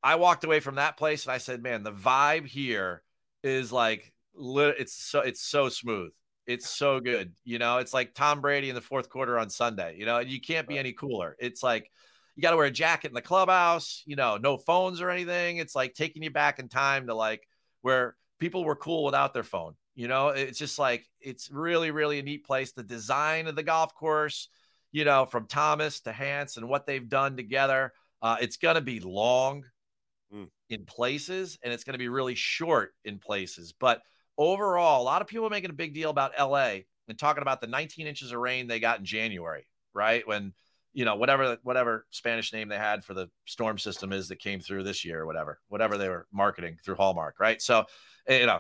I walked away from that place and I said, man, the vibe here is like, it's so, it's so smooth. It's so good. You know, it's like Tom Brady in the fourth quarter on Sunday, you know, and you can't be any cooler. It's like, you got to wear a jacket in the clubhouse, you know, no phones or anything. It's like taking you back in time to like where people were cool without their phone. You know, it's just like, it's really, really a neat place. The design of the golf course, you know, from Thomas to Hanse and what they've done together. Uh, it's going to be long mm. in places and it's going to be really short in places. But overall, a lot of people are making a big deal about LA and talking about the 19 inches of rain they got in January, right? When, you know, whatever, whatever Spanish name they had for the storm system is that came through this year or whatever, whatever they were marketing through Hallmark, right? So, eh, you know,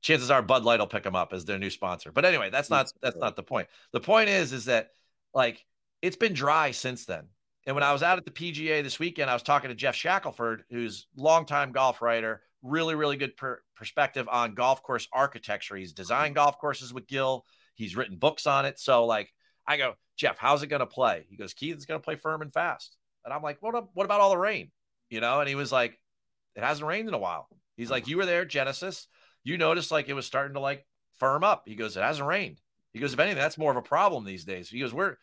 chances are Bud Light will pick them up as their new sponsor. But anyway, that's not, that's not the point. The point is, is that, like it's been dry since then. And when I was out at the PGA this weekend, I was talking to Geoff Shackelford, who's longtime golf writer, really, really good per- perspective on golf course architecture. He's designed golf courses with Gil. He's written books on it. So, like, I go, Geoff, how's it going to play? He goes, Keith, it's going to play firm and fast. And I'm like, what, what about all the rain? You know? And he was like, it hasn't rained in a while. He's like, mm-hmm. you were there, Genesis. you noticed like it was starting to like firm up. He goes, it hasn't rained. He goes, if anything, that's more of a problem these days. He goes, we're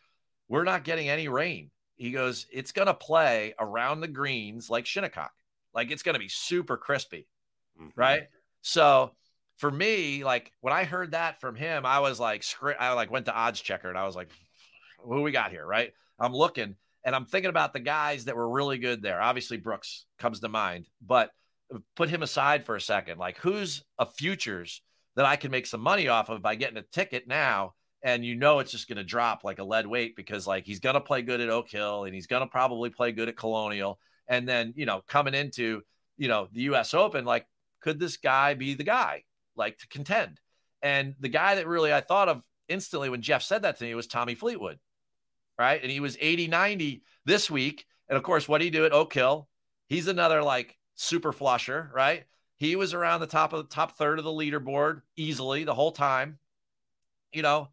we're not getting any rain. He goes, it's gonna play around the greens like Shinnecock. Like it's gonna be super crispy. Mm-hmm. Right. So for me, like when I heard that from him, I was like, I like went to odds checker and I was like, who we got here? Right. I'm looking and I'm thinking about the guys that were really good there. Obviously, Brooks comes to mind, but put him aside for a second. Like, who's a futures that I can make some money off of by getting a ticket now? And you know, it's just going to drop like a lead weight because, like, he's going to play good at Oak Hill and he's going to probably play good at Colonial. And then, you know, coming into, you know, the US Open, like, could this guy be the guy, like, to contend? And the guy that really I thought of instantly when Geoff said that to me was Tommy Fleetwood right? And he was 80 90 this week. And of course, what did he do at Oak Hill? He's another like super flusher, right? He was around the top of the top third of the leaderboard easily the whole time. You know,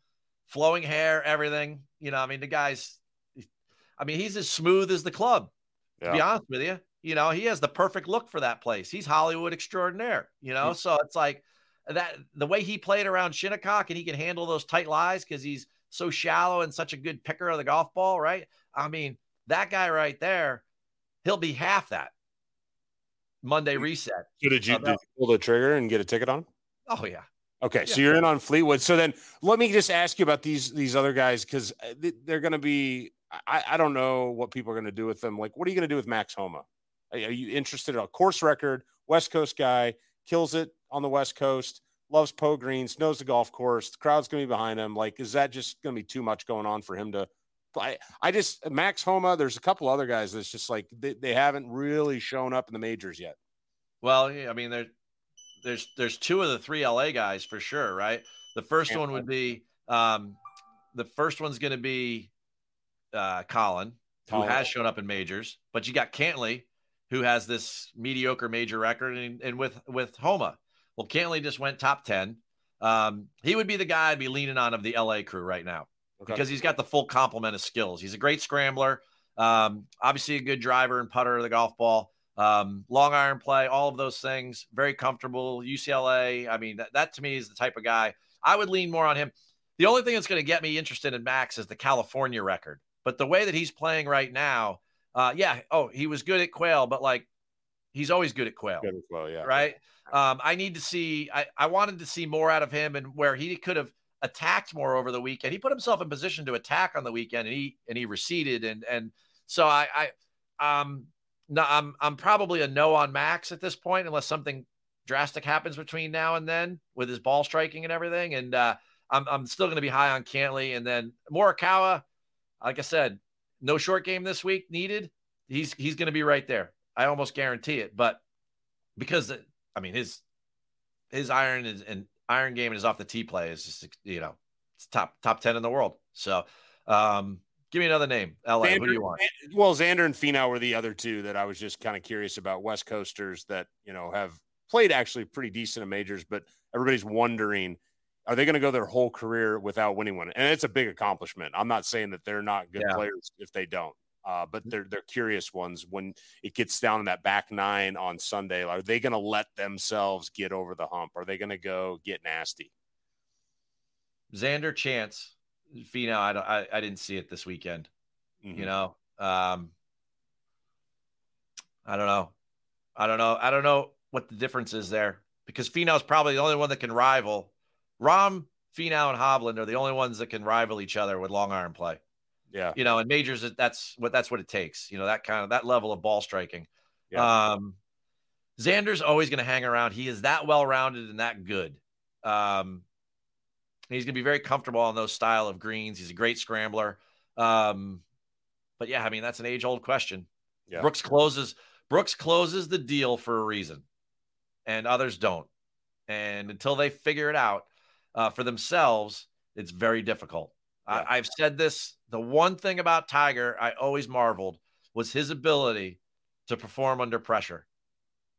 flowing hair, everything. You know, I mean, the guy's, I mean, he's as smooth as the club, yeah. to be honest with you. You know, he has the perfect look for that place. He's Hollywood extraordinaire, you know? So it's like that the way he played around Shinnecock and he can handle those tight lies because he's so shallow and such a good picker of the golf ball, right? I mean, that guy right there, he'll be half that Monday reset. So did you, did you pull the trigger and get a ticket on? Oh yeah. Okay, yeah. so you're in on Fleetwood. So then, let me just ask you about these these other guys because uh, they're going to be. I, I don't know what people are going to do with them. Like, what are you going to do with Max Homa? Are, you interested in a course record, West Coast guy, kills it on the West Coast? loves Poa greens, knows the golf course. The crowd's going to be behind him. Like, is that just going to be too much going on for him to? I, I just Max Homa. There's a couple other guys that's just like they, they haven't really shown up in the majors yet. Well, I mean, there, there's there's two of the three LA guys for sure, right? The first one would be um, the first one's going to be uh, Collin, who has shown up in majors, but you got Cantlay, who has this mediocre major record, and, and with with Homa, well, Cantlay just went top 10. Um, he would be the guy I'd be leaning on of the LA crew right now okay. because he's got the full complement of skills. He's a great scrambler, um, obviously a good driver and putter of the golf ball, um, long iron play, all of those things. Very comfortable. UCLA. I mean, that, that to me is the type of guy I would lean more on him. The only thing that's going to get me interested in Max is the California record. But the way that he's playing right now, uh, yeah, oh, he was good at Quail, but like he's always good at Quail. Good at Quail, yeah. Right. Um, I need to see. I, I wanted to see more out of him and where he could have attacked more over the weekend. He put himself in position to attack on the weekend, and he and he receded. And and so I I um no I'm I'm probably a no on Max at this point unless something drastic happens between now and then with his ball striking and everything. And uh, I'm I'm still going to be high on Cantlay, and then Morikawa. Like I said, no short game this week needed. He's he's going to be right there. I almost guarantee it. But because I mean, his his iron is, and iron game and his off the tee play is just you know it's top top ten in the world. So um, give me another name. LA. Xander, Who do you want? Well, Xander and Finau were the other two that I was just kind of curious about. West Coasters that you know have played actually pretty decent in majors, but everybody's wondering are they going to go their whole career without winning one? And it's a big accomplishment. I'm not saying that they're not good yeah. players if they don't. Uh, but they're they're curious ones when it gets down in that back nine on Sunday. Are they going to let themselves get over the hump? Are they going to go get nasty? Xander Chance, Finau, I don't, I, I didn't see it this weekend. Mm-hmm. You know, um, I don't know, I don't know, I don't know what the difference is there because Finau's probably the only one that can rival. Rahm. Finau, and Hovland are the only ones that can rival each other with long iron play. Yeah. You know, in majors, that's what that's what it takes. You know, that kind of that level of ball striking. Yeah. Um, Xander's always going to hang around. He is that well rounded and that good. Um, he's going to be very comfortable on those style of greens. He's a great scrambler. Um, but yeah, I mean that's an age old question. Yeah. Brooks closes. Brooks closes the deal for a reason, and others don't. And until they figure it out uh, for themselves, it's very difficult. Yeah. I, I've said this. The one thing about Tiger I always marveled was his ability to perform under pressure.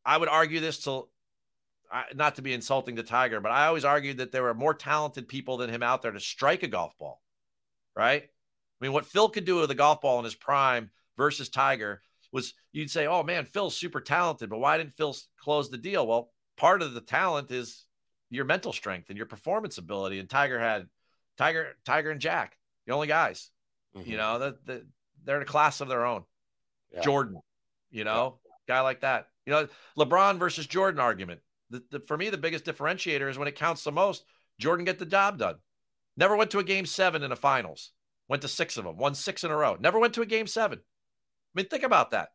I would argue this till not to be insulting to Tiger, but I always argued that there were more talented people than him out there to strike a golf ball. Right? I mean, what Phil could do with a golf ball in his prime versus Tiger was you'd say, oh man, Phil's super talented, but why didn't Phil close the deal? Well, part of the talent is your mental strength and your performance ability. And Tiger had Tiger, Tiger and Jack, the only guys. Mm-hmm. You know that the, they're in a class of their own. Yeah. Jordan, you know, yeah. guy like that. You know, LeBron versus Jordan argument. The, the, for me, the biggest differentiator is when it counts the most. Jordan get the job done. Never went to a game seven in the finals. Went to six of them. Won six in a row. Never went to a game seven. I mean, think about that.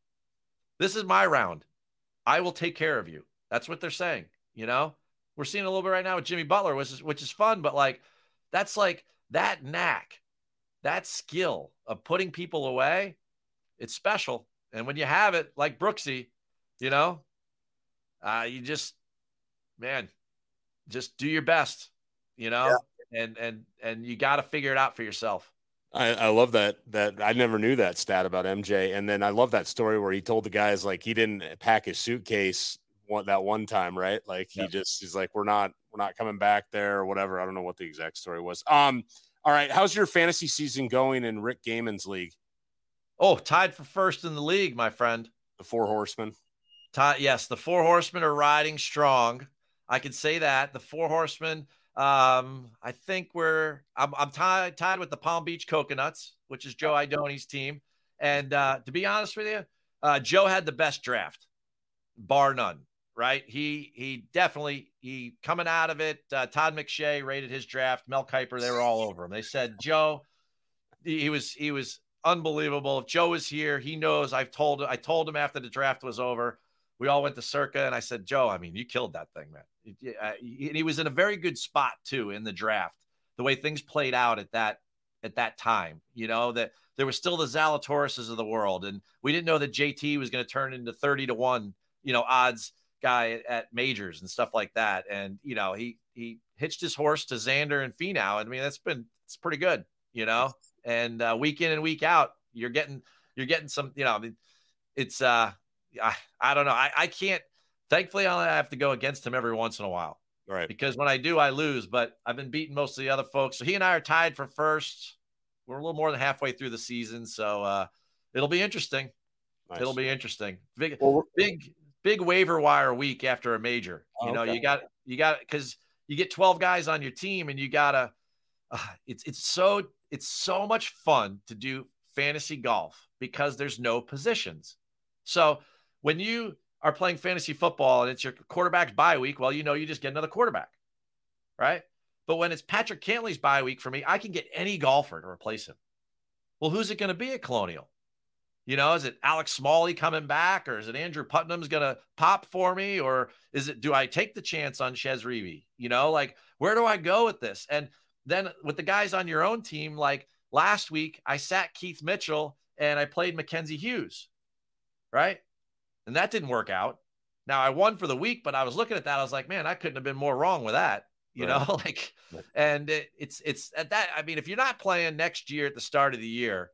This is my round. I will take care of you. That's what they're saying. You know, we're seeing a little bit right now with Jimmy Butler, which is which is fun, but like that's like that knack, that skill of putting people away. It's special, and when you have it, like Brooksy, you know, uh, you just man, just do your best. You know, yeah. and and and you got to figure it out for yourself. I, I, love that that I never knew that stat about MJ. And then I love that story where he told the guys like he didn't pack his suitcase one, that one time, right? Like he just he's like, we're not we're not coming back there or whatever. I don't know what the exact story was. Um, all right, how's your fantasy season going in Rick Gehman's league? Oh, tied for first in the league, my friend. The four horsemen. Tied, yes, the four horsemen are riding strong. I can say that the four horsemen um, I think we're I'm, I'm tied tied with the Palm Beach Coconuts, which is Joe Idoni's team. And uh, to be honest with you, uh, Joe had the best draft, bar none. Right? He he definitely he coming out of it. Uh, Todd McShay rated his draft. Mel Kiper, they were all over him. They said Joe, he, was he was unbelievable. If Joe is here, he knows. I've told I told him after the draft was over. We all went to Circa, and I said, Joe, I mean, you killed that thing, man And he was in a very good spot too in the draft. The way things played out at that at that time, you know that there was still the Zalatorises of the world, and we didn't know that JT was going to turn into thirty to one, you know, odds guy at, at, majors and stuff like that. And you know, he he hitched his horse to Xander and Finau. I mean, that's been it's pretty good, you know. And uh, week in and week out, you're getting you're getting some, you know, I mean, it's uh, I I don't know, I I can't Thankfully, I have to go against him every once in a while. Right. Because when I do, I lose. But I've been beating most of the other folks. So he and I are tied for first. We're a little more than halfway through the season. So uh, it'll be interesting. Nice. It'll be interesting. Big, well, big, big waiver wire week after a major. You know, you got, you got, because you get 12 guys on your team and you gotta, uh, it's, it's so, it's so much fun to do fantasy golf because there's no positions. So when you, are playing fantasy football and it's your quarterback's bye week, well, you know, you just get another quarterback, right? But when it's Patrick Cantlay's bye week for me, I can get any golfer to replace him. Well, who's it going to be at Colonial? You know, is it Alex Smalley coming back, or is it Andrew Putnam's going to pop for me, or is it do I take the chance on Chez Reavie? You know, like where do I go with this? And then with the guys on your own team, like last week, I sat Keith Mitchell and I played Mackenzie Hughes, right? and that didn't work out. Now I won for the week, but I was looking at that. I was like, man, I couldn't have been more wrong with that. You right. know, like, and it, it's it's at that. I mean, if you're not playing next year at the start of the year,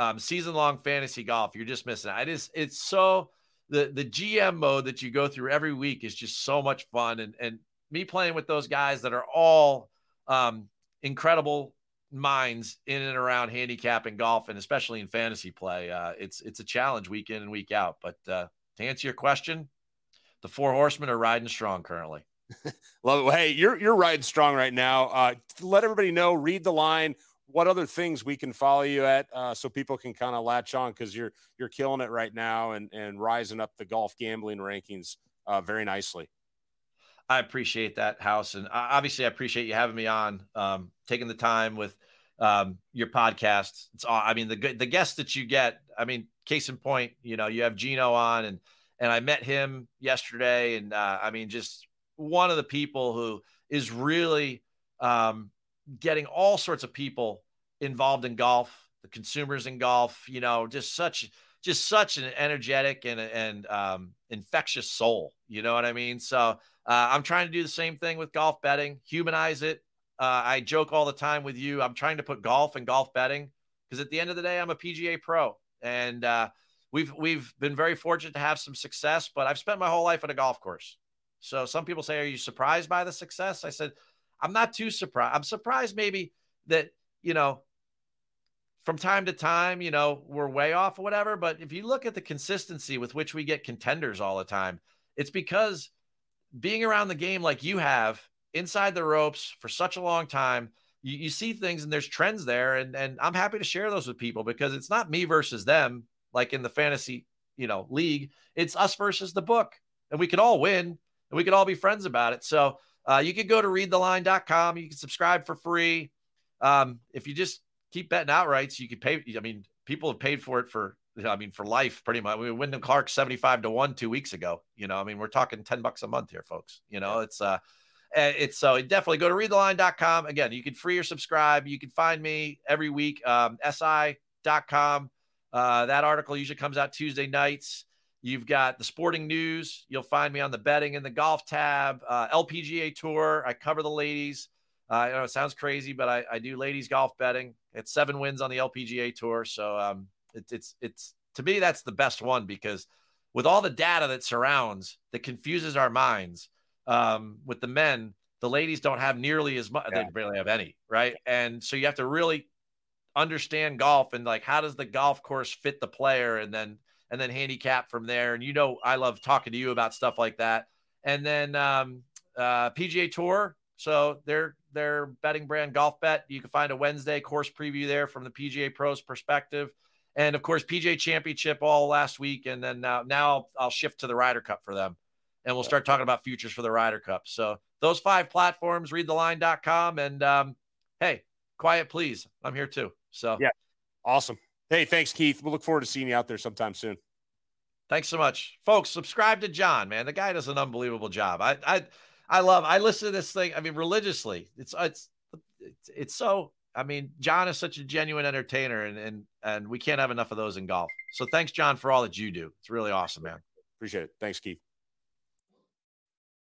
um, season long fantasy golf, you're just missing. It is it's so the the GM mode that you go through every week is just so much fun, and and me playing with those guys that are all um, incredible minds in and around handicap and golf, and especially in fantasy play. Uh, it's it's a challenge week in and week out, but uh, to answer your question, the four horsemen are riding strong currently. Love it. Hey, you're you're riding strong right now. Uh, let everybody know. Read the line. What other things we can follow you at, uh, so people can kind of latch on because you're you're killing it right now and and rising up the golf gambling rankings uh, very nicely. I appreciate that, House, and obviously I appreciate you having me on, um, taking the time with um, your podcast. It's all, I mean the good the guests that you get. I mean, case in point, you know, you have Geno on, and and I met him yesterday, and uh, I mean, just one of the people who is really um, getting all sorts of people involved in golf, the consumers in golf. You know, just such just such an energetic and and um, infectious soul. You know what I mean? So uh, I'm trying to do the same thing with golf betting, humanize it, uh, I joke all the time with you. I'm trying to put golf and golf betting because at the end of the day, I'm a PGA pro, and uh, we've we've been very fortunate to have some success. But I've spent my whole life at a golf course. So some people say, "Are you surprised by the success?" I said, "I'm not too surprised. I'm surprised maybe that you know." From time to time, you know, we're way off or whatever. But if you look at the consistency with which we get contenders all the time, it's because being around the game like you have inside the ropes for such a long time. You, you see things and there's trends there, and and I'm happy to share those with people because it's not me versus them, like in the fantasy, you know, league. It's us versus the book, and we could all win, and we could all be friends about it. So uh, you can go to readtheline.com. You can subscribe for free. Um, if you just keep betting outrights, you could pay. I mean, people have paid for it for I mean, for life, pretty much. I mean, Wyndham Clark 75 to 1 two weeks ago. You know, I mean, we're talking 10 bucks a month here, folks. You know, it's uh eh, it's so definitely go to readtheline.com. Again, you can free or subscribe. You can find me every week. Um, SI.com. Uh, that article usually comes out Tuesday nights. You've got the sporting news. You'll find me on the betting and the golf tab. Uh, LPGA Tour. I cover the ladies. Uh, I know it sounds crazy, but I, I do ladies golf betting. It's seven wins on the LPGA Tour. So um, it's it's it's to me that's the best one because with all the data that surrounds that confuses our minds um, with the men, the ladies don't have nearly as much. Yeah. They barely have any, right? And so you have to really understand golf and like how does the golf course fit the player, and then and then handicap from there. And you know, I love talking to you about stuff like that. And then um, uh, PGA Tour. So their their betting brand Golf Bet. You can find a Wednesday course preview there from the PGA Pros perspective and of course PGA Championship all last week, and then now now I'll shift to the Ryder Cup for them, and we'll start talking about futures for the Ryder Cup. So those five platforms, readtheline.com, and um, hey, quiet please, I'm here too. So yeah, awesome. Hey, thanks, Keith. We'll look forward to seeing you out there sometime soon. Thanks so much, folks. Subscribe to John, man. The guy does an unbelievable job. I I I love. I listen to this thing. I mean, religiously. It's it's it's, it's so I mean, John is such a genuine entertainer, and and and we can't have enough of those in golf. So thanks, John, for all that you do. It's really awesome, man. Appreciate it. Thanks, Keith.